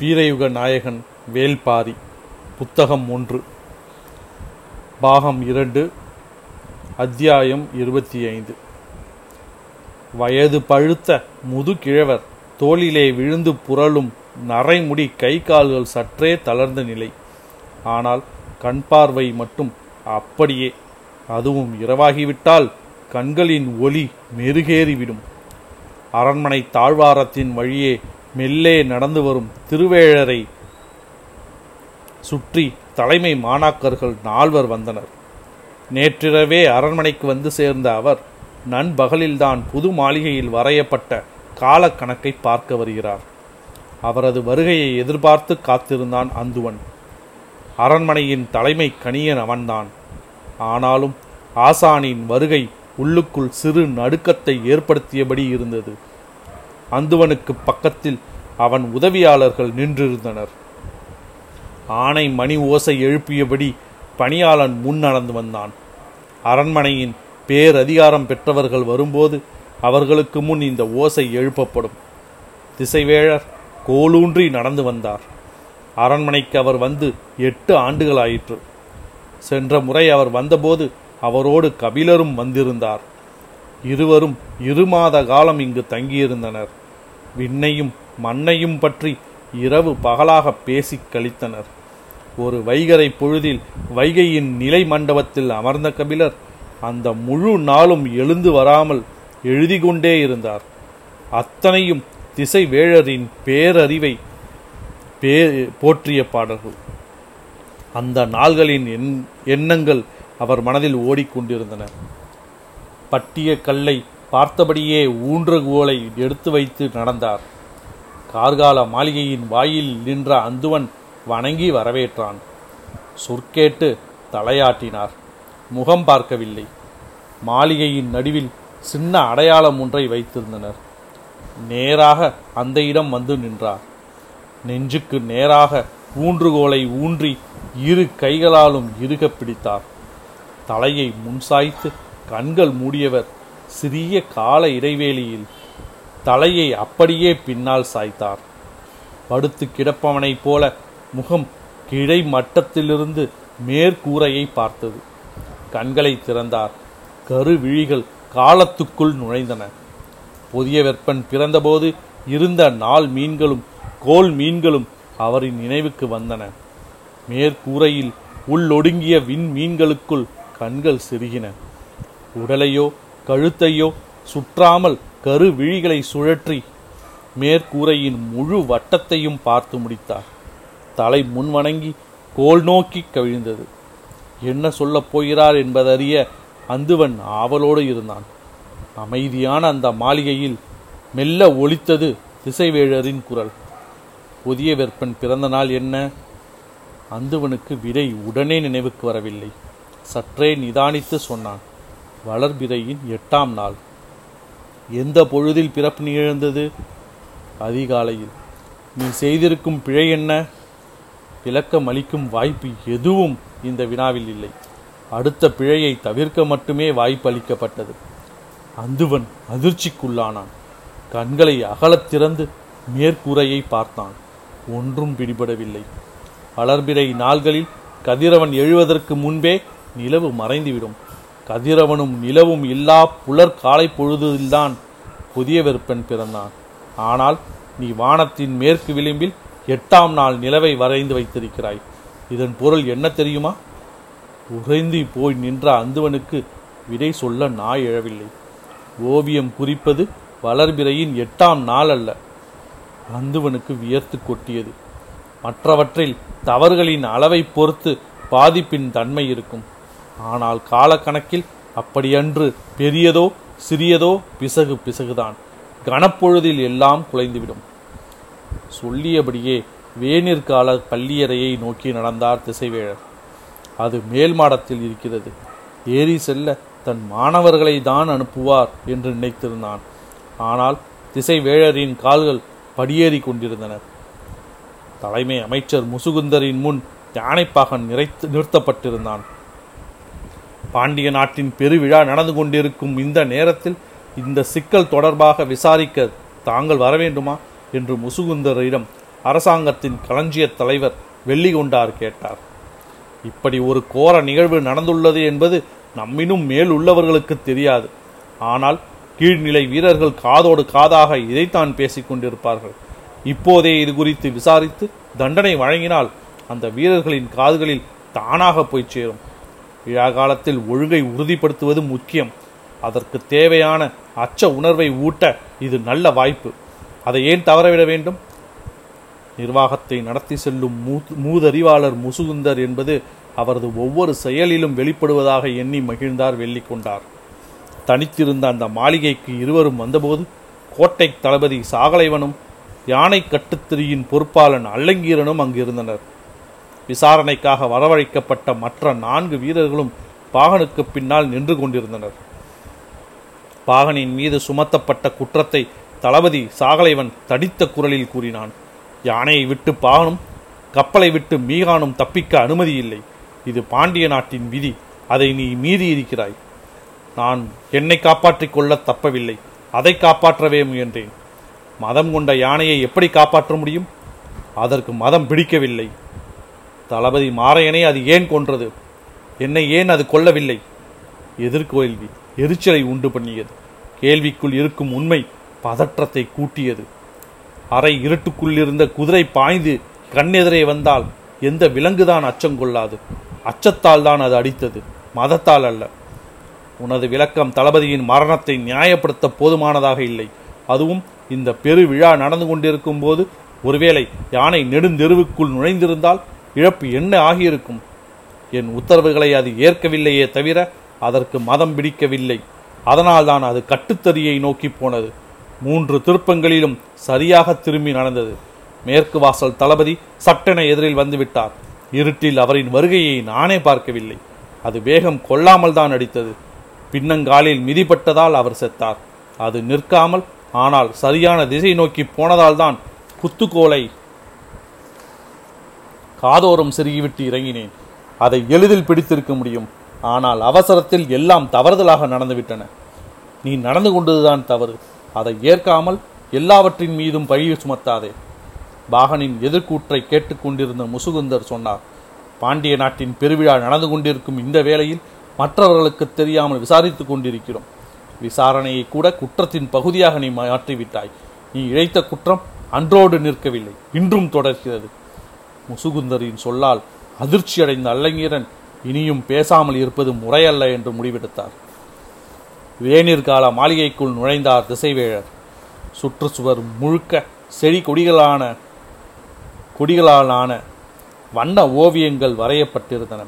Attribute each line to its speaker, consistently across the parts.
Speaker 1: வீரயுக நாயகன் வேல்பாரி புத்தகம் ஒன்று. பாகம் இரண்டு. அத்தியாயம் இருபத்தி ஐந்து. வயது பழுத்த முதுகிழவர் தோளிலே விழுந்து புரளும் நரைமுடி கை கால்கள் சற்றே தளர்ந்த நிலை. ஆனால் கண் பார்வை மட்டும் அப்படியே. அதுவும் இரவாகிவிட்டால் கண்களின் ஒளி மெருகேறிவிடும். அரண்மனை தாழ்வாரத்தின் வழியே மெல்லே நடந்து வரும் திருவேழரை சுற்றி தலைமை மாணாக்கர்கள் நால்வர் வந்தனர். நேற்றிரவே அரண்மனைக்கு வந்து சேர்ந்த அவர் நண்பகலில்தான் புது மாளிகையில் வரையப்பட்ட காலக்கணக்கை பார்க்க வருகிறார். அவரது வருகையை எதிர்பார்த்து காத்திருந்தான் அந்துவன். அரண்மனையின் தலைமை கணியன் அவன்தான். ஆனாலும் ஆசானின் வருகை உள்ளுக்குள் சிறு நடுக்கத்தை ஏற்படுத்தியபடி இருந்தது. அந்துவனுக்கு பக்கத்தில் அவன் உதவியாளர்கள் நின்றிருந்தனர். ஆனை மணி ஓசை எழுப்பியபடி பணியாளன் முன் நடந்து வந்தான். அரண்மனையின் பேரதிகாரம் பெற்றவர்கள் வரும்போது அவர்களுக்கு முன் இந்த ஓசை எழுப்பப்படும். திசைவேழர் கோலூன்றி நடந்து வந்தார். அரண்மனைக்கு அவர் வந்து எட்டு ஆண்டுகளாயிற்று. சென்ற முறை அவர் வந்தபோது அவரோடு கபிலரும் வந்திருந்தார். இருவரும் இரு மாத காலம் இங்கு தங்கியிருந்தனர். விண்ணையும் மண்ணையும் பற்றி இரவு பகலாக பேசிக் கழித்தனர். ஒரு வைகரை பொழுதில் வைகையின் நிலை மண்டபத்தில் அமர்ந்த கபிலர் அந்த முழு நாளும் எழுந்து வராமல் எழுதி கொண்டே இருந்தார். அத்தனையும் திசை வேழரின் பேரறிவை பே போற்றிய பாடல்கள். அந்த நாள்களின் எண் எண்ணங்கள் அவர் மனதில் ஓடிக்கொண்டிருந்தன. பட்டிய கல்லை பார்த்தபடியே ஊன்றுகோலை எடுத்து வைத்து நடந்தார். கார்கால மாளிகையின் வாயில் நின்ற அந்துவன் வணங்கி வரவேற்றான். சொற்கேட்டு தலையாட்டினார். முகம் பார்க்கவில்லை. மாளிகையின் நடுவில் சின்ன அடையாளம் ஒன்றை வைத்திருந்தனர். நேராக அந்த இடம் வந்து நின்றார். நெஞ்சுக்கு நேராக ஊன்றுகோலை ஊன்றி இரு கைகளாலும் இறுக பிடித்தார். தலையை முன்சாய்த்து கண்கள் மூடியவர் சிறிய கால இடைவேளியில் தலையை அப்படியே பின்னால் சாய்த்தார். படுத்து கிடப்பவனைப் போல முகம் கிழை மட்டத்திலிருந்து மேற்கூரையை பார்த்தது. கண்களை திறந்தார். கருவிழிகள் காலத்துக்குள் நுழைந்தன. புதிய வெப்பன் பிறந்தபோது இருந்த நாள் மீன்களும் கோல் மீன்களும் அவரின் நினைவுக்கு வந்தன. மேற்கூரையில் உள்ளொடுங்கிய விண் மீன்களுக்குள் கண்கள் சிறுகின உடலையோ கழுத்தையோ சுற்றாமல் கரு விழிகளை சுழற்றி மேற்கூரையின் முழு வட்டத்தையும் பார்த்து முடித்தார். தலை முன்வணங்கி கோல் நோக்கி கவிழ்ந்தது. என்ன சொல்லப் போகிறார் என்பதறிய அந்துவன் ஆவலோடு இருந்தான். அமைதியான அந்த மாளிகையில் மெல்ல ஒலித்தது திசைவேழரின் குரல். புதிய வெப்பன் பிறந்த நாள் என்ன? அந்துவனுக்கு விடை உடனே நினைவுக்கு வரவில்லை. சற்றே நிதானித்து சொன்னான். வளர்பிறையின் எட்டாம் நாள். எந்த பொழுதில் பிறப்பு நிகழ்ந்தது? அதிகாலையில். நீ செய்திருக்கும் பிழை என்ன? விளக்கம் அளிக்கும் வாய்ப்பு எதுவும் இந்த வினாவில் இல்லை. அடுத்த பிழையை தவிர்க்க மட்டுமே வாய்ப்பு அளிக்கப்பட்டது. அந்துவன் அதிர்ச்சிக்குள்ளானான். கண்களை அகலத் திறந்து மேற்கூரையை பார்த்தான். ஒன்றும் பிடிபடவில்லை. வளர்பிறை நாள்களில் கதிரவன் எழுவதற்கு முன்பே நிலவு மறைந்துவிடும். கதிரவனும் நிலவும் இல்லா புலர் காலை பொழுதில்தான் புதிய வெறுப்பெண் பிறந்தான். ஆனால் நீ வானத்தின் மேற்கு விளிம்பில் எட்டாம் நாள் நிலவை வரைந்து வைத்திருக்கிறாய். இதன் பொருள் என்ன தெரியுமா? உறைந்து போய் நின்ற அந்துவனுக்கு விடை சொல்ல நாய் எழவில்லை. ஓவியம் குறிப்பது வளர்பிறையின் எட்டாம் நாள் அல்ல. அந்துவனுக்கு வியர்த்து கொட்டியது. மற்றவற்றில் தவறுகளின் அளவை பொறுத்து பாதிப்பின் தன்மை இருக்கும். ஆனால் காலக்கணக்கில் அப்படியன்று பெரியதோ சிறியதோ பிசகு பிசகுதான். கனப்பொழுதில் எல்லாம் குலைந்துவிடும். சொல்லியபடியே வேனிற்கால பள்ளியறையை நோக்கி நடந்தார் திசைவேழர். அது மேல் மாடத்தில் இருக்கிறது. ஏறி செல்ல தன் மாணவர்களை தான் அனுப்புவார் என்று நினைத்திருந்தான். ஆனால் திசைவேழரின் கால்கள் படியேறி கொண்டிருந்தனர் தலைமை அமைச்சர் முசுகுந்தரின் முன் யானைப்பாகன் நிறைத்து நிறுத்தப்பட்டிருந்தான். பாண்டிய நாட்டின் பெருவிழா நடந்து கொண்டிருக்கும் இந்த நேரத்தில் இந்த சிக்கல் தொடர்பாக விசாரிக்க தாங்கள் வரவேண்டுமா என்று முசுகுந்தரிடம் அரசாங்கத்தின் களஞ்சிய தலைவர் வெள்ளிகொண்டார் கேட்டார். இப்படி ஒரு கோர நிகழ்வு நடந்துள்ளது என்பது நம்மினும் மேல் உள்ளவர்களுக்கு தெரியாது. ஆனால் கீழ்நிலை வீரர்கள் காதோடு காதாக இதைத்தான் பேசிக் கொண்டிருப்பார்கள். இப்போதே இது குறித்து விசாரித்து தண்டனை வழங்கினால் அந்த வீரர்களின் காதுகளில் தானாக போய் சேரும். விழாக்காலத்தில் ஒழுங்கை உறுதிப்படுத்துவது முக்கியம். அதற்கு தேவையான அச்ச உணர்வை ஊட்ட இது நல்ல வாய்ப்பு. அதை ஏன் தவறவிட வேண்டும்? நிர்வாகத்தை நடத்தி செல்லும் மூ- மூதறிவாளர் முசுகுந்தர் என்பது அவரது ஒவ்வொரு செயலிலும் வெளிப்படுவதாக எண்ணி மகிழ்ந்தார் வெள்ளிக்கொண்டார். தனித்திருந்த அந்த மாளிகைக்கு இருவரும் வந்தபோது கோட்டை தளபதி சாகலைவனும் யானை கட்டுத்திரியின் பொறுப்பாளன் அல்லங்கீரனும் அங்கிருந்தனர். விசாரணைக்காக வரவழைக்கப்பட்ட மற்ற நான்கு வீரர்களும் பாகனுக்கு பின்னால் நின்று கொண்டிருந்தனர். பாகனின் மீது சுமத்தப்பட்ட குற்றத்தை தளபதி சாகலைவன் தடித்த குரலில் கூறினான். யானையை விட்டு பாகனும் கப்பலை விட்டு மீகானும் தப்பிக்க அனுமதி இல்லை இது பாண்டிய நாட்டின் விதி. அதை நீ மீறி இருக்கிறாய் நான் என்னை காப்பாற்றிக் கொள்ள தப்பவில்லை. அதை காப்பாற்றவே முயன்றேன். மதம் கொண்ட யானையை எப்படி காப்பாற்ற முடியும்? அதற்கு மதம் பிடிக்கவில்லை. தளபதி மாரையனை அது ஏன் கொன்றது? என்னை ஏன் அது கொல்லவில்லை? எதிர்கோயில்வி எரிச்சலை உண்டு பண்ணியது. கேள்விக்குள் இருக்கும் உண்மை பதற்றத்தை கூட்டியது. அறை இருட்டுக்குள் இருந்த குதிரை பாய்ந்து கண்ணெதிரே வந்தால் எந்த விலங்குதான் அச்சம் கொள்ளாது? அச்சத்தால் தான் அது அடித்தது. மதத்தால் அல்ல. உனது விளக்கம் தளபதியின் மரணத்தை நியாயப்படுத்த போதுமானதாக இல்லை. அதுவும் இந்த பெரு விழா நடந்து கொண்டிருக்கும் போது ஒருவேளை யானை நெடுந்தெருவுக்குள் நுழைந்திருந்தால் இழப்பு என்ன ஆகியிருக்கும்? என் உத்தரவுகளை அது ஏற்கவில்லையே தவிர அதற்கு மதம் பிடிக்கவில்லை. அதனால்தான் அது கட்டுத்தறியை நோக்கி போனது. மூன்று திருப்பங்களிலும் சரியாக திரும்பி நடந்தது. மேற்கு வாசல் தளபதி சட்டென எதிரில் வந்துவிட்டார். இருட்டில் அவரின் வருகையை நானே பார்க்கவில்லை. அது வேகம் கொள்ளாமல் தான் அடித்தது. பின்னங்காலில் மிதிப்பட்டதால் அவர் செத்தார். அது நிற்காமல் ஆனால் சரியான திசை நோக்கி போனதால் தான் குத்துக்கோலை காதோரம் செருகிவிட்டு இறங்கினேன். அதை எளிதில் பிடித்திருக்க முடியும். ஆனால் அவசரத்தில் எல்லாம் தவறுதலாக நடந்துவிட்டன. நீ நடந்து கொண்டதுதான் தவறு. அதை ஏற்காமல் எல்லாவற்றின் மீதும் பழிய சுமத்தாதே. பாகனின் எதிர்கூற்றை கேட்டுக்கொண்டிருந்த முசுகுந்தர் சொன்னார் பாண்டிய நாட்டின் பெருவிழா நடந்து கொண்டிருக்கும் இந்த வேளையில் மற்றவர்களுக்கு தெரியாமல் விசாரித்துக் கொண்டிருக்கிறோம். விசாரணையை கூட குற்றத்தின் பகுதியாக நீ மாற்றிவிட்டாய். நீ இழைத்த குற்றம் அன்றோடு நிற்கவில்லை. இன்றும் தொடர்கிறது. முசுகுந்தரின் சொல்லால் அதிர்ச்சியடைந்த அல்லங்கீரன் இனியும் பேசாமல் இருப்பது முறையல்ல என்று முடிவெடுத்தார். வேநீர் கால மாளிகைக்குள் நுழைந்தார் திசைவேழர். சுற்றுச்சுவர் முழுக்க செடி கொடிகளான கொடிகளாலான வண்ண ஓவியங்கள் வரையப்பட்டிருந்தன.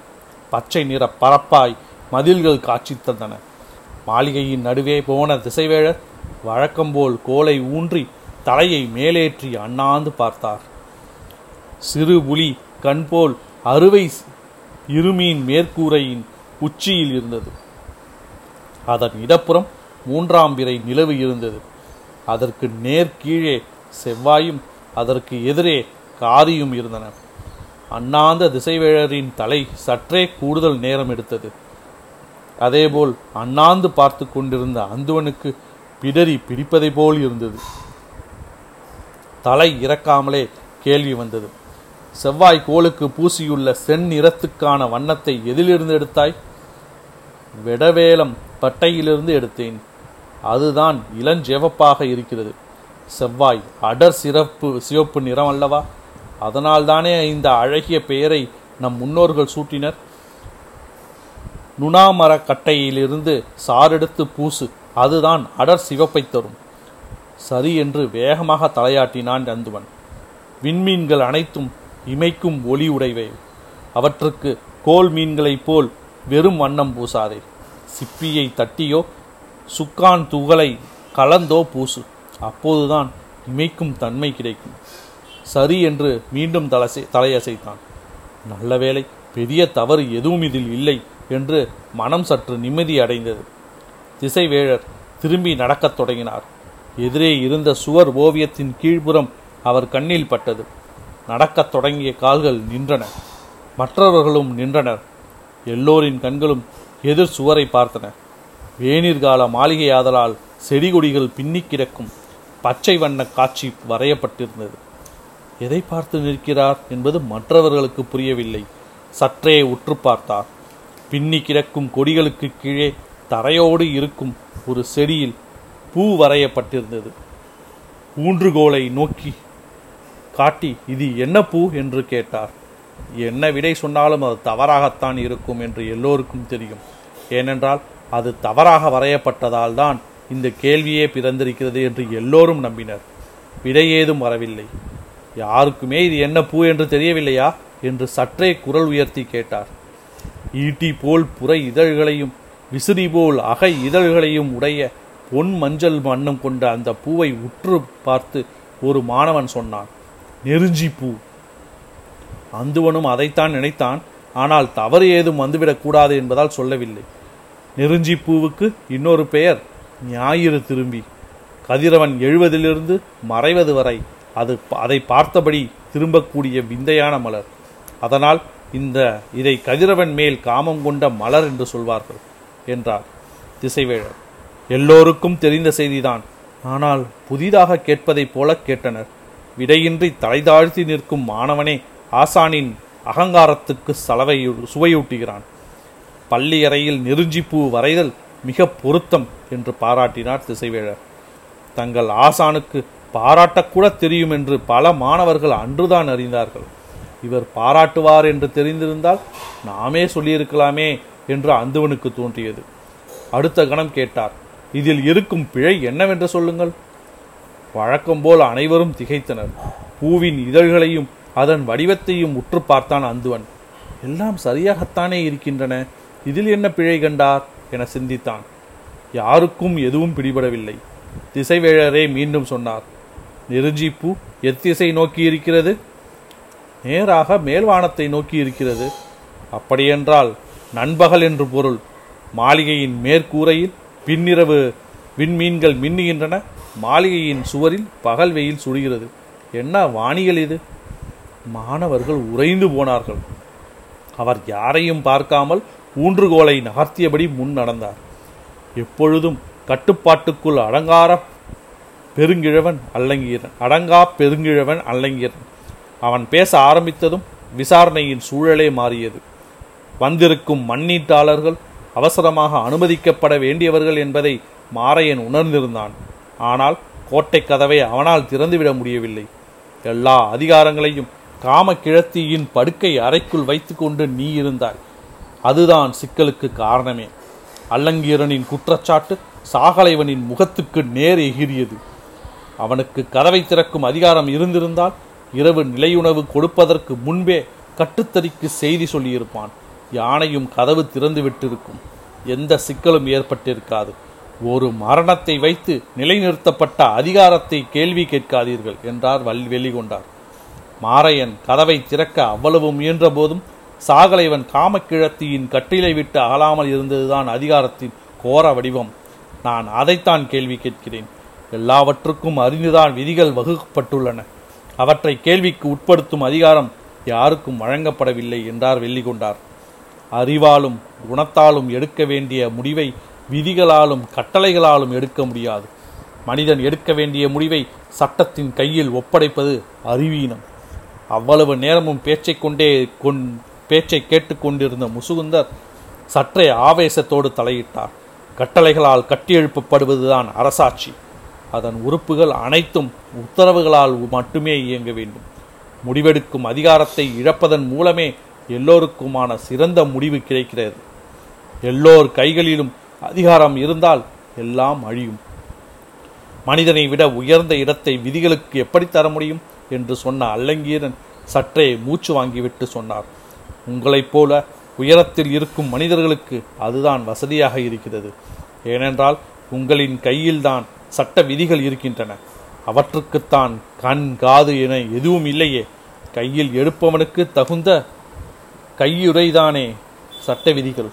Speaker 1: பச்சை நிற பரப்பாய் மதில்கள் காட்சி தந்தன. மாளிகையின் நடுவே போன திசைவேழர் வழக்கம்போல் கோலை ஊன்றி தலையை மேலேற்றி அண்ணாந்து பார்த்தார். சிறு புலி கண்போல் அறுவை இருமீன் மேற்கூரையின் உச்சியில் இருந்தது. அதன் இடப்புறம் மூன்றாம் பிறை நிலவு இருந்தது. அதற்கு நேர் கீழே செவ்வாயும் அதற்கு எதிரே காரியும் இருந்தன. அண்ணாந்த திசைவேழரின் தலை சற்றே கூடுதல் நேரம் எடுத்தது. அதேபோல் அண்ணாந்து பார்த்து கொண்டிருந்த அந்துவனுக்கு பிடரி பிடிப்பதை போல் இருந்தது. தலை இறக்காமலே கேள்வி வந்தது. செவ்வாய் கோளுக்கு பூசியுள்ள செந்நிறத்துக்கான வண்ணத்தை எதிலிருந்து எடுத்தாய்? வெடவேலம் பட்டையிலிருந்து எடுத்தேன். அதுதான் இளஞ்சிவப்பாக இருக்கிறது. செவ்வாய் அடர் சிறப்பு சிவப்பு நிறம் அல்லவா? அதனால்தானே இந்த அழகிய பெயரை நம் முன்னோர்கள் சூட்டினர். நுணாமர கட்டையிலிருந்து சாரெடுத்து பூசு அதுதான் அடர் சிவப்பை தரும். சரி என்று வேகமாக தலையாட்டினான் நந்துவன். விண்மீன்கள் அனைத்தும் இமைக்கும் ஒளி உடைவை அவற்றுக்கு கோல் மீன்களைப் போல் வெறும் வண்ணம் பூசாதே. சிப்பியை தட்டியோ சுக்கான் துகளை கலந்தோ பூசு. அப்போதுதான் இமைக்கும் தன்மை கிடைக்கும். சரி என்று மீண்டும் தலசை தலையசைத்தான். நல்ல வேளை பெரிய தவறு எதுவும் இதில் இல்லை என்று மனம் சற்று நிம்மதி அடைந்தது. திசைவேழர் திரும்பி நடக்கத் தொடங்கினார். எதிரே இருந்த சுவர் ஓவியத்தின் கீழ்ப்புறம் அவர் கண்ணில் பட்டது. நடக்கத் தொடங்கிய கால்கள் நின்றன. மற்றவர்களும் நின்றனர். எல்லோரின் கண்களும் எதிர் சுவரை பார்த்தன. வேநீர்கால மாளிகையாதலால் செடிகொடிகள் பின்னிக் கிடக்கும் பச்சை வண்ண காட்சி வரையப்பட்டிருந்தது. எதை பார்த்து நிற்கிறார் என்பது மற்றவர்களுக்கு புரியவில்லை. சற்றே உற்று பார்த்தார். பின்னி கிடக்கும் கொடிகளுக்கு கீழே தரையோடு இருக்கும் ஒரு செடியில் பூ வரையப்பட்டிருந்தது. ஊன்றுகோலை நோக்கி காட்டி இது என்ன பூ? என்று கேட்டார். என்ன விடை சொன்னாலும் அது தவறாகத்தான் இருக்கும் என்று எல்லோருக்கும் தெரியும். ஏனென்றால் அது தவறாக வரையப்பட்டதால் தான் இந்த கேள்வியே பிறந்திருக்கிறது என்று எல்லோரும் நம்பினர். விடை ஏதும் வரவில்லை. யாருக்குமே இது என்ன பூ என்று தெரியவில்லையா? என்று சற்றே குரல் உயர்த்தி கேட்டார். ஈட்டி போல் புற இதழ்களையும் விசிறி போல் அகை இதழ்களையும் உடைய பொன் மஞ்சள் வண்ணம் கொண்ட அந்த பூவை உற்று பார்த்து ஒரு மாணவன் சொன்னான். நெருஞ்சி பூ அந்துவனும் அதைத்தான் நினைத்தான். ஆனால் தவறு ஏதும் வந்துவிடக்கூடாது என்பதால் சொல்லவில்லை. நெருஞ்சி பூவுக்கு இன்னொரு பெயர் ஞாயிறு திரும்பி. கதிரவன் எழுவதிலிருந்து மறைவது வரை அது அதை பார்த்தபடி திரும்பக்கூடிய விந்தையான மலர். அதனால் இந்த இதை கதிரவன் மேல் காமம் கொண்ட மலர் என்று சொல்வார்கள் என்றார் திசைவேழர். எல்லோருக்கும் தெரிந்த செய்திதான். ஆனால் புதிதாக கேட்பதைப் போல கேட்டனர். விடையின்றி தலைதாழ்த்தி நிற்கும் மாணவனே ஆசானின் அகங்காரத்துக்கு சலவை சுவையூட்டுகிறான். பள்ளி அறையில் நெருஞ்சிப்பூ வரைதல் மிக பொருத்தம் என்று பாராட்டினார் திசைவேழர். தங்கள் ஆசானுக்கு பாராட்டக்கூட தெரியும் என்று பல மாணவர்கள் அன்றுதான் அறிந்தார்கள். இவர் பாராட்டுவார் என்று தெரிந்திருந்தால் நாமே சொல்லியிருக்கலாமே என்று அந்துவனுக்கு தோன்றியது. அடுத்த கணம் கேட்டார் இதில் இருக்கும் பிழை என்னவென்று சொல்லுங்கள்? வழக்கம் போல் அனைவரும் திகைத்தனர். பூவின் இதழ்களையும் அதன் வடிவத்தையும் உற்று பார்த்தான் அந்துவன். எல்லாம் சரியாகத்தானே இருக்கின்றன. இதில் என்ன பிழை கண்டார்? என சிந்தித்தான். யாருக்கும் எதுவும் பிடிபடவில்லை. திசைவேழரே மீண்டும் சொன்னார். நெருஞ்சிப்பூ எத்திசை நோக்கி இருக்கிறது நேராக மேல்வானத்தை நோக்கி இருக்கிறது அப்படியென்றால் நண்பகல் என்று பொருள். மாளிகையின் மேற்கூரையில் பின்னிரவு விண்மீன்கள் மின்னுகின்றன. மாளிகையின் சுவரில் பகல் வெயில் சுடுகிறது. என்ன வாணிகள் இது? மாணவர்கள் உறைந்து போனார்கள். அவர் யாரையும் பார்க்காமல் ஊன்றுகோலை நகர்த்தியபடி முன் நடந்தார். எப்பொழுதும் கட்டுப்பாட்டுக்குள் அடங்கார பெருங்கிழவன் அல்லங்கீரன் அடங்கா பெருங்கிழவன் அல்லங்கீரன் அவன் பேச ஆரம்பித்ததும் விசாரணையின் சூழலே மாறியது. வந்திருக்கும் மண்ணீட்டாளர்கள் அவசரமாக அனுமதிக்கப்பட வேண்டியவர்கள் என்பதை மாரையன் உணர்ந்திருந்தான். ஆனால் கோட்டை கதவை அவனால் திறந்துவிட முடியவில்லை. எல்லா அதிகாரங்களையும் காம கிழத்தியின் படுக்கை அறைக்குள் வைத்துக்கொண்டு நீ இருந்தாய். அதுதான் சிக்கலுக்கு காரணமே. அல்லங்கீரனின் குற்றச்சாட்டு சாகலைவனின் முகத்துக்கு நேர் எகிரியது அவனுக்கு கதவை திறக்கும் அதிகாரம் இருந்திருந்தால் இரவு நிலையுணவு கொடுப்பதற்கு முன்பே கட்டுத்தறிக்கு செய்தி சொல்லியிருப்பான். யானையும் கதவு திறந்து விட்டிருக்கும் எந்த சிக்கலும் ஏற்பட்டிருக்காது. ஒரு மரணத்தை வைத்து நிலைநிறுத்தப்பட்ட அதிகாரத்தை கேள்வி கேட்காதீர்கள் என்றார் வல் வெளிகொண்டார். மாரையன் கதவை திறக்க அவ்வளவு முயன்ற போதும் சாகலைவன் காமக்கிழத்தியின் கட்டிலை விட்டு அகலாமல் இருந்ததுதான் அதிகாரத்தின் கோர வடிவம். நான் அதைத்தான் கேள்வி கேட்கிறேன். எல்லாவற்றுக்கும் அறிந்துதான் விதிகள் வகுக்கப்பட்டுள்ளன. அவற்றை கேள்விக்கு உட்படுத்தும் அதிகாரம் யாருக்கும் வழங்கப்படவில்லை என்றார் வெள்ளிகொண்டார். அறிவாலும் குணத்தாலும் எடுக்க வேண்டிய முடிவை விதிகளாலும் கட்டளைகளாலும் எடுக்க முடியாது. மனிதன் எடுக்க வேண்டிய முடிவை சட்டத்தின் கையில் ஒப்படைப்பது அறிவீனம். அவ்வளவு நேரமும் பேச்சை கொண்டே கொண் பேச்சை கேட்டுக்கொண்டிருந்த முசுகுந்தர் சற்றே ஆவேசத்தோடு தலையிட்டார். கட்டளைகளால் கட்டியெழுப்பப்படுவதுதான் அரசாட்சி. அதன் உறுப்புகள் அனைத்தும் உத்தரவுகளால் மட்டுமே இயங்க வேண்டும். முடிவெடுக்கும் அதிகாரத்தை இழப்பதன் மூலமே எல்லோருக்குமான சிறந்த முடிவு கிடைக்கிறது. எல்லோர் கைகளிலும் அதிகாரம் இருந்தால் எல்லாம் அழியும். மனிதனை விட உயர்ந்த இடத்தை விதிகளுக்கு எப்படி தர முடியும்? என்று சொன்ன அல்லங்கீரன் சற்றே மூச்சு வாங்கிவிட்டு சொன்னார். உங்களைப் போல உயரத்தில் இருக்கும் மனிதர்களுக்கு அதுதான் வசதியாக இருக்கிறது. ஏனென்றால் உங்களின் கையில்தான் சட்ட விதிகள் இருக்கின்றன. அவற்றுக்குத்தான் கண் காது என எதுவும் இல்லையே. கையில் எடுப்பவனுக்கு தகுந்த கையுறைதானே சட்ட விதிகள்.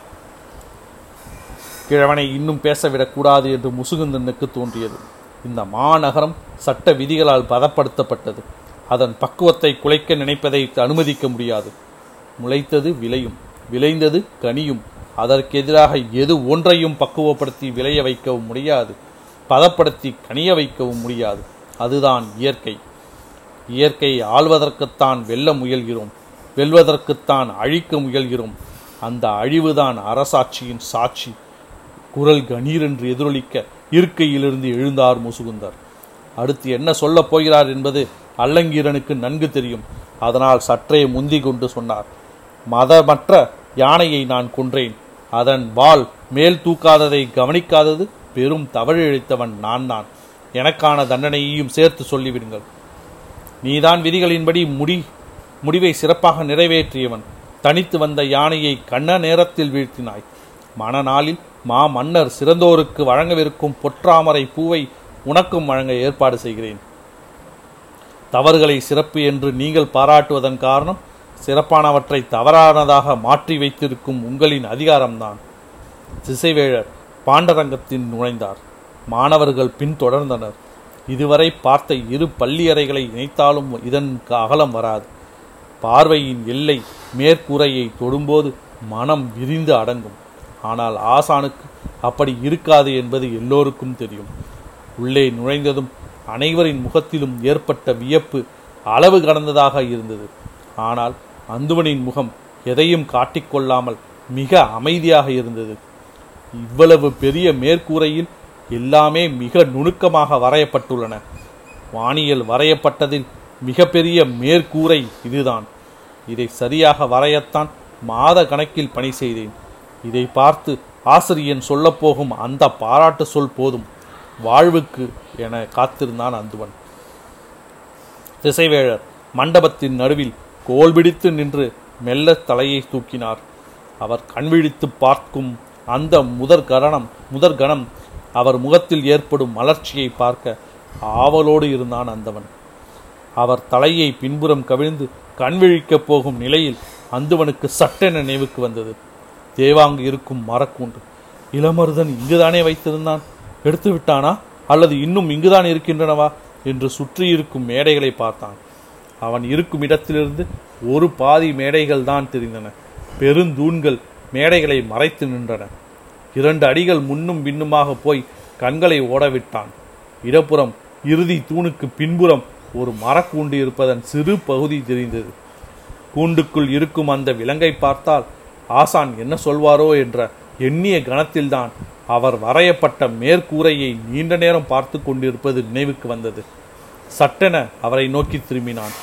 Speaker 1: கிழவனை இன்னும் பேசவிடக்கூடாது என்று முசுகுந்தனுக்கு தோன்றியது. இந்த மாநகரம் சட்ட விதிகளால் பதப்படுத்தப்பட்டது. அதன் பக்குவத்தை குலைக்க நினைப்பதை அனுமதிக்க முடியாது. முளைத்தது விளையும். விளைந்தது கனியும். அதற்கெதிராக எது ஒன்றையும் பக்குவப்படுத்தி விளைய வைக்கவும் முடியாது. பதப்படுத்தி கனிய வைக்கவும் முடியாது. அதுதான் இயற்கை. இயற்கையை ஆள்வதற்குத்தான் வெல்ல முயல்கிறோம். வெல்வதற்குத்தான் அழிக்க முயல்கிறோம். அந்த அழிவுதான் அரசாட்சியின் சாட்சி. குரல் கணீரென்று எதிரொலிக்க இருக்கையிலிருந்து எழுந்தார் முசுகுந்தர். அடுத்து என்ன சொல்லப் போகிறார் என்பது அல்லங்கீரனுக்கு நன்கு தெரியும். அதனால் சற்றே முந்தி கொண்டு சொன்னார். மதமற்ற யானையை நான் கொன்றேன். அதன் வால் மேல் தூக்காததை கவனிக்காதது பெரும் தவறு நான் தான். எனக்கான தண்டனையையும் சேர்த்து சொல்லிவிடுங்கள். நீதான் விதிகளின்படி முடி முடிவை சிறப்பாக நிறைவேற்றியவன். தனித்து வந்த யானையை கண்ண நேரத்தில் வீழ்த்தினாய். மணநாளில் மா மன்னர் சிறந்தோருக்கு வழங்கவிருக்கும் பொற்றாமரை பூவை உனக்கும் வழங்க ஏற்பாடு செய்கிறேன். தவறுகளை சிறப்பு என்று நீங்கள் பாராட்டுவதன் காரணம் சிறப்பானவற்றை தவறானதாக மாற்றி வைத்திருக்கும் உங்களின் அதிகாரம்தான். திசைவேழர் பாண்டரங்கத்தில் நுழைந்தார். மாணவர்கள் பின்தொடர்ந்தனர் இதுவரை பார்த்த இரு பள்ளியறைகளை இணைத்தாலும் இதன் அகலம் வராது. பார்வையின் எல்லை மேற்கூரையை தொடும்போது மனம் விரிந்து அடங்கும். ஆனால் ஆசானுக்கு அப்படி இருக்காது என்பது எல்லோருக்கும் தெரியும். உள்ளே நுழைந்ததும் அனைவரின் முகத்திலும் ஏற்பட்ட வியப்பு அளவு கடந்ததாக இருந்தது. ஆனால் அந்துவனின் முகம் எதையும் காட்டிக்கொள்ளாமல் மிக அமைதியாக இருந்தது. இவ்வளவு பெரிய மேற்கூரையில் எல்லாமே மிக நுணுக்கமாக வரையப்பட்டுள்ளன. வானியல் வரையப்பட்டதில் மிகப்பெரிய மேற்கூரை இதுதான். இதை சரியாக வரையத்தான் மாத கணக்கில் பணி செய்தேன். இதை பார்த்து ஆசிரியன் சொல்லப்போகும் அந்த பாராட்டு சொல் போதும். வாழ்வுக்கு என காத்திருந்தான் அந்துவன். திசைவேழர் மண்டபத்தின் நடுவில் கோல் பிடித்து நின்று மெல்ல தலையை தூக்கினார். அவர் கண்விழித்து பார்க்கும் அந்த முதற் கரணம் முதற் கணம் அவர் முகத்தில் ஏற்படும் மலர்ச்சியை பார்க்க ஆவலோடு இருந்தான் அந்தவன். அவர் தலையை பின்புறம் கவிழ்ந்து கண்விழிக்கப் போகும் நிலையில் அந்துவனுக்கு சட்டென நினைவுக்கு வந்தது. தேவாங்கு இருக்கும் மரக்கூண்டு. இளமருதன் இங்குதானே வைத்திருந்தான். எடுத்து விட்டானா? அல்லது இன்னும் இங்குதான் இருக்கின்றனவா? என்று சுற்றி இருக்கும் மேடைகளை பார்த்தான். அவன் இருக்கும் இடத்திலிருந்து ஒரு பாதி மேடைகள் தான் தெரிந்தன. பெருந்தூண்கள் மேடைகளை மறைத்து நின்றன. இரண்டு அடிகள் முன்னும் பின்னுமாக போய் கண்களை ஓடவிட்டான். இடப்புறம் இறுதி தூணுக்கு பின்புறம் ஒரு மரக்கூண்டு இருப்பதன் சிறு பகுதி தெரிந்தது. கூண்டுக்குள் இருக்கும் அந்த விலங்கை பார்த்தால் ஆசான் என்ன சொல்வாரோ என்ற எண்ணிய கணத்தில்தான் அவர் வரையப்பட்ட மேற்கூரையை நீண்ட நேரம் பார்த்து கொண்டிருப்பது நினைவுக்கு வந்தது. சட்டென அவரை நோக்கி திரும்பினான்.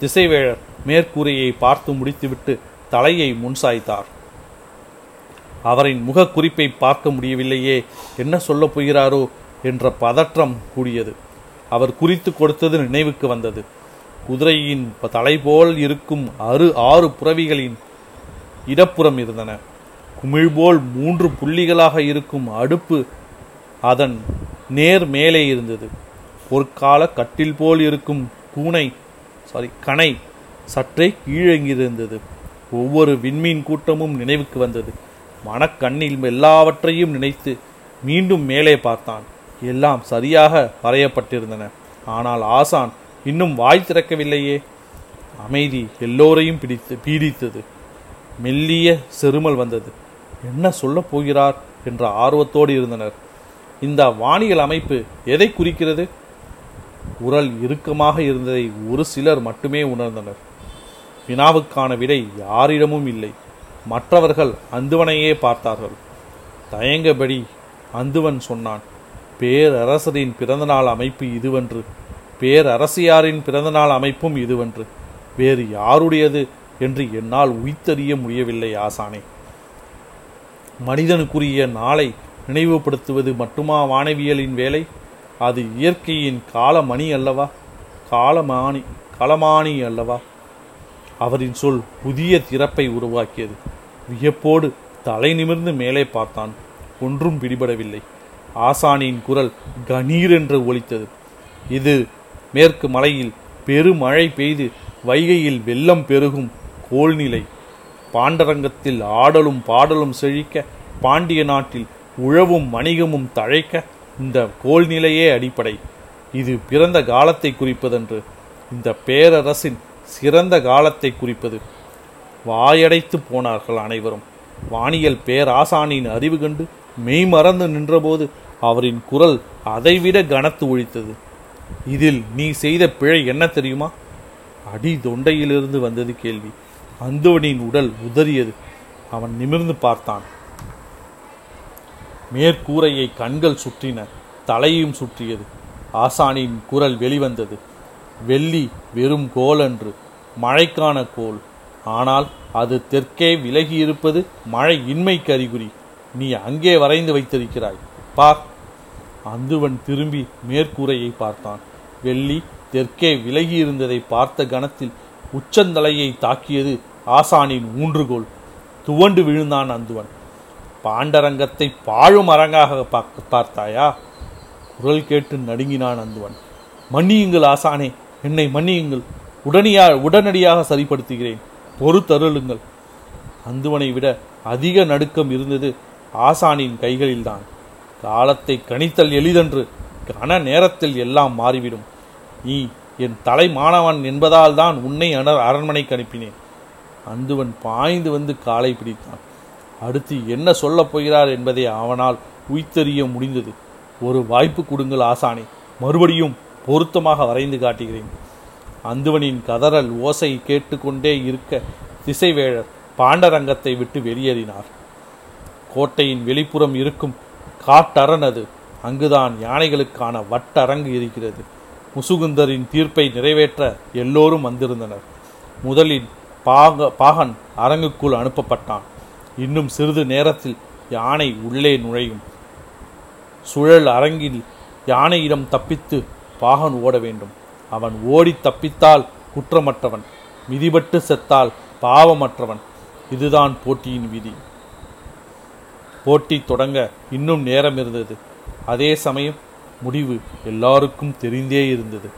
Speaker 1: திசைவேழர் மேற்கூரையை பார்த்து முடித்துவிட்டு தலையை முன்சாய்த்தார். அவரின் முக குறிப்பை பார்க்க முடியவில்லையே என்ன சொல்லப் போகிறாரோ என்ற பதற்றம் கூடியது. அவர் குறித்து கொடுத்தது நினைவுக்கு வந்தது. குதிரையின் தலை போல் இருக்கும் அறு ஆறு புறவிகளின் இடப்புறம் இருந்தன. குமிழ்போல் மூன்று புள்ளிகளாக இருக்கும் அடுப்பு அதன் நேர் மேலே இருந்தது. பொற்கால கட்டில் போல் இருக்கும் கூனை சாரி கணை சற்றே கீழங்கியிருந்தது ஒவ்வொரு விண்மீன் கூட்டமும் நினைவுக்கு வந்தது. மனக்கண்ணில் எல்லாவற்றையும் நினைத்து மீண்டும் மேலே பார்த்தான். எல்லாம் சரியாக வரையப்பட்டிருந்தன. ஆனால் ஆசான் இன்னும் வாய் திறக்கவில்லையே. அமைதி எல்லோரையும் பிடித்து பீடித்தது. மெல்லிய செருமல் வந்தது. என்ன சொல்ல போகிறார்? என்ற ஆர்வத்தோடு இருந்தனர். இந்த வானியல் அமைப்பு எதை குறிக்கிறது? குரல் இறுக்கமாக இருந்ததை ஒரு சிலர் மட்டுமே உணர்ந்தனர். வினாவுக்கான விடை யாரிடமும் இல்லை. மற்றவர்கள் அந்துவனையே பார்த்தார்கள். தயங்கபடி அந்துவன் சொன்னான் பேரரசரின் பிறந்தநாள் அமைப்பு இதுவென்று பேரரசியாரின் பிறந்தநாள் அமைப்பும் இதுவென்று. வேறு யாருடையது? என்று என்னால் உய்த்தறிய முடியவில்லை ஆசானே. மனிதனுக்குரிய நாளை நினைவுபடுத்துவது மட்டுமா வானவியலின் வேலை? அது இயற்கையின் காலமணி அல்லவா? காலமானி களமானி அல்லவா? அவரின் சொல் புதிய திறப்பை உருவாக்கியது. வியப்போடு தலை நிமிர்ந்து மேலே பார்த்தான். ஒன்றும் பிடிபடவில்லை. ஆசானியின் குரல் கணீர் என்று ஒலித்தது. இது மேற்கு மலையில் பெருமழை பெய்து வைகையில் வெள்ளம் பெருகும் கோல்நிலை பாண்டரங்கத்தில் ஆடலும் பாடலும் செழிக்க பாண்டிய நாட்டில் உழவும் வணிகமும் தழைக்க இந்த கோல்நிலையே அடிப்படை. இது பிறந்த காலத்தை குறிப்பதென்று இந்த பேரரசின் சிறந்த காலத்தை குறிப்பது. வாயடைத்து போனார்கள் அனைவரும். வானியல் பேராசானின் அறிவு கண்டு மெய்மறந்து நின்றபோது அவரின் குரல் அதைவிட கனத்து ஒழித்தது. இதில் நீ செய்த பிழை என்ன தெரியுமா? அடி தொண்டையிலிருந்து வந்தது கேள்வி. அந்தவனின் உடல் உதறியது. அவன் நிமிர்ந்து பார்த்தான். மேற்கூரையை கண்கள் சுற்றின தலையும் சுற்றியது. ஆசானின் குரல் வெளிவந்தது. வெள்ளி வெறும் கோல் அன்று மழைக்கான கோல். ஆனால் அது தெற்கே விலகி இருப்பது மழை இன்மை கறிகுறி நீ அங்கே வரைந்து வைத்திருக்கிறாய். பார். அந்துவன் திரும்பி மேற்கூரையை பார்த்தான். வெள்ளி தெற்கே விலகி இருந்ததை பார்த்த கணத்தில் உச்சந்தலையை தாக்கியது ஆசானின் ஊன்றுகோல். துவண்டு விழுந்தான் அந்துவன். பாண்டரங்கத்தை பாழும் அரங்காக பார்க்க- பார்த்தாயா? குரல் கேட்டு நடுங்கினான் அந்துவன். மன்னியுங்கள் ஆசானே என்னை மன்னியுங்கள். உடனடியா உடனடியாக சரிப்படுத்துகிறேன். பொறுத்தருளுங்கள். அந்துவனை விட அதிக நடுக்கம் இருந்தது ஆசானின் கைகளில்தான். காலத்தை கணித்தல் எளிதன்று கன நேரத்தில் எல்லாம் மாறிவிடும். நீ என் தலை மாணவன் என்பதால் தான் உன்னை அனர் அரண்மனைக்கு அனுப்பினேன். அந்துவன் பாய்ந்து வந்து காலை பிடித்தான். அடுத்து என்ன சொல்லப் போகிறார் என்பதை அவனால் உய்த்தறிய முடிந்தது. ஒரு வாய்ப்பு கொடுங்கள் ஆசானே. மறுபடியும் பொருத்தமாக வரைந்து காட்டுகிறேன். அந்துவனின் கதறல் ஓசை கேட்டுக்கொண்டே இருக்க திசைவேழர் பாண்டரங்கத்தை விட்டு வெளியேறினார். கோட்டையின் வெளிப்புறம் இருக்கும் காட்டரண் அது அங்குதான் யானைகளுக்கான வட்டரங்கு இருக்கிறது. முசுகுந்தரின் தீர்ப்பை நிறைவேற்ற எல்லோரும் வந்திருந்தனர். முதலில் பாக பாகன் அரங்குக்குள் அனுப்பப்பட்டான். இன்னும் சிறிது நேரத்தில் யானை உள்ளே நுழையும். சுழல் அரங்கில் யானையிடம் தப்பித்து பாகன் ஓட வேண்டும். அவன் ஓடி தப்பித்தால் குற்றமற்றவன் மிதிபட்டு செத்தால் பாவமற்றவன். இதுதான் போட்டியின் விதி. போட்டி தொடங்க இன்னும் நேரம் இருந்தது அதே சமயம் முடிவு எல்லாருக்கும் தெரிந்தே இருந்தது.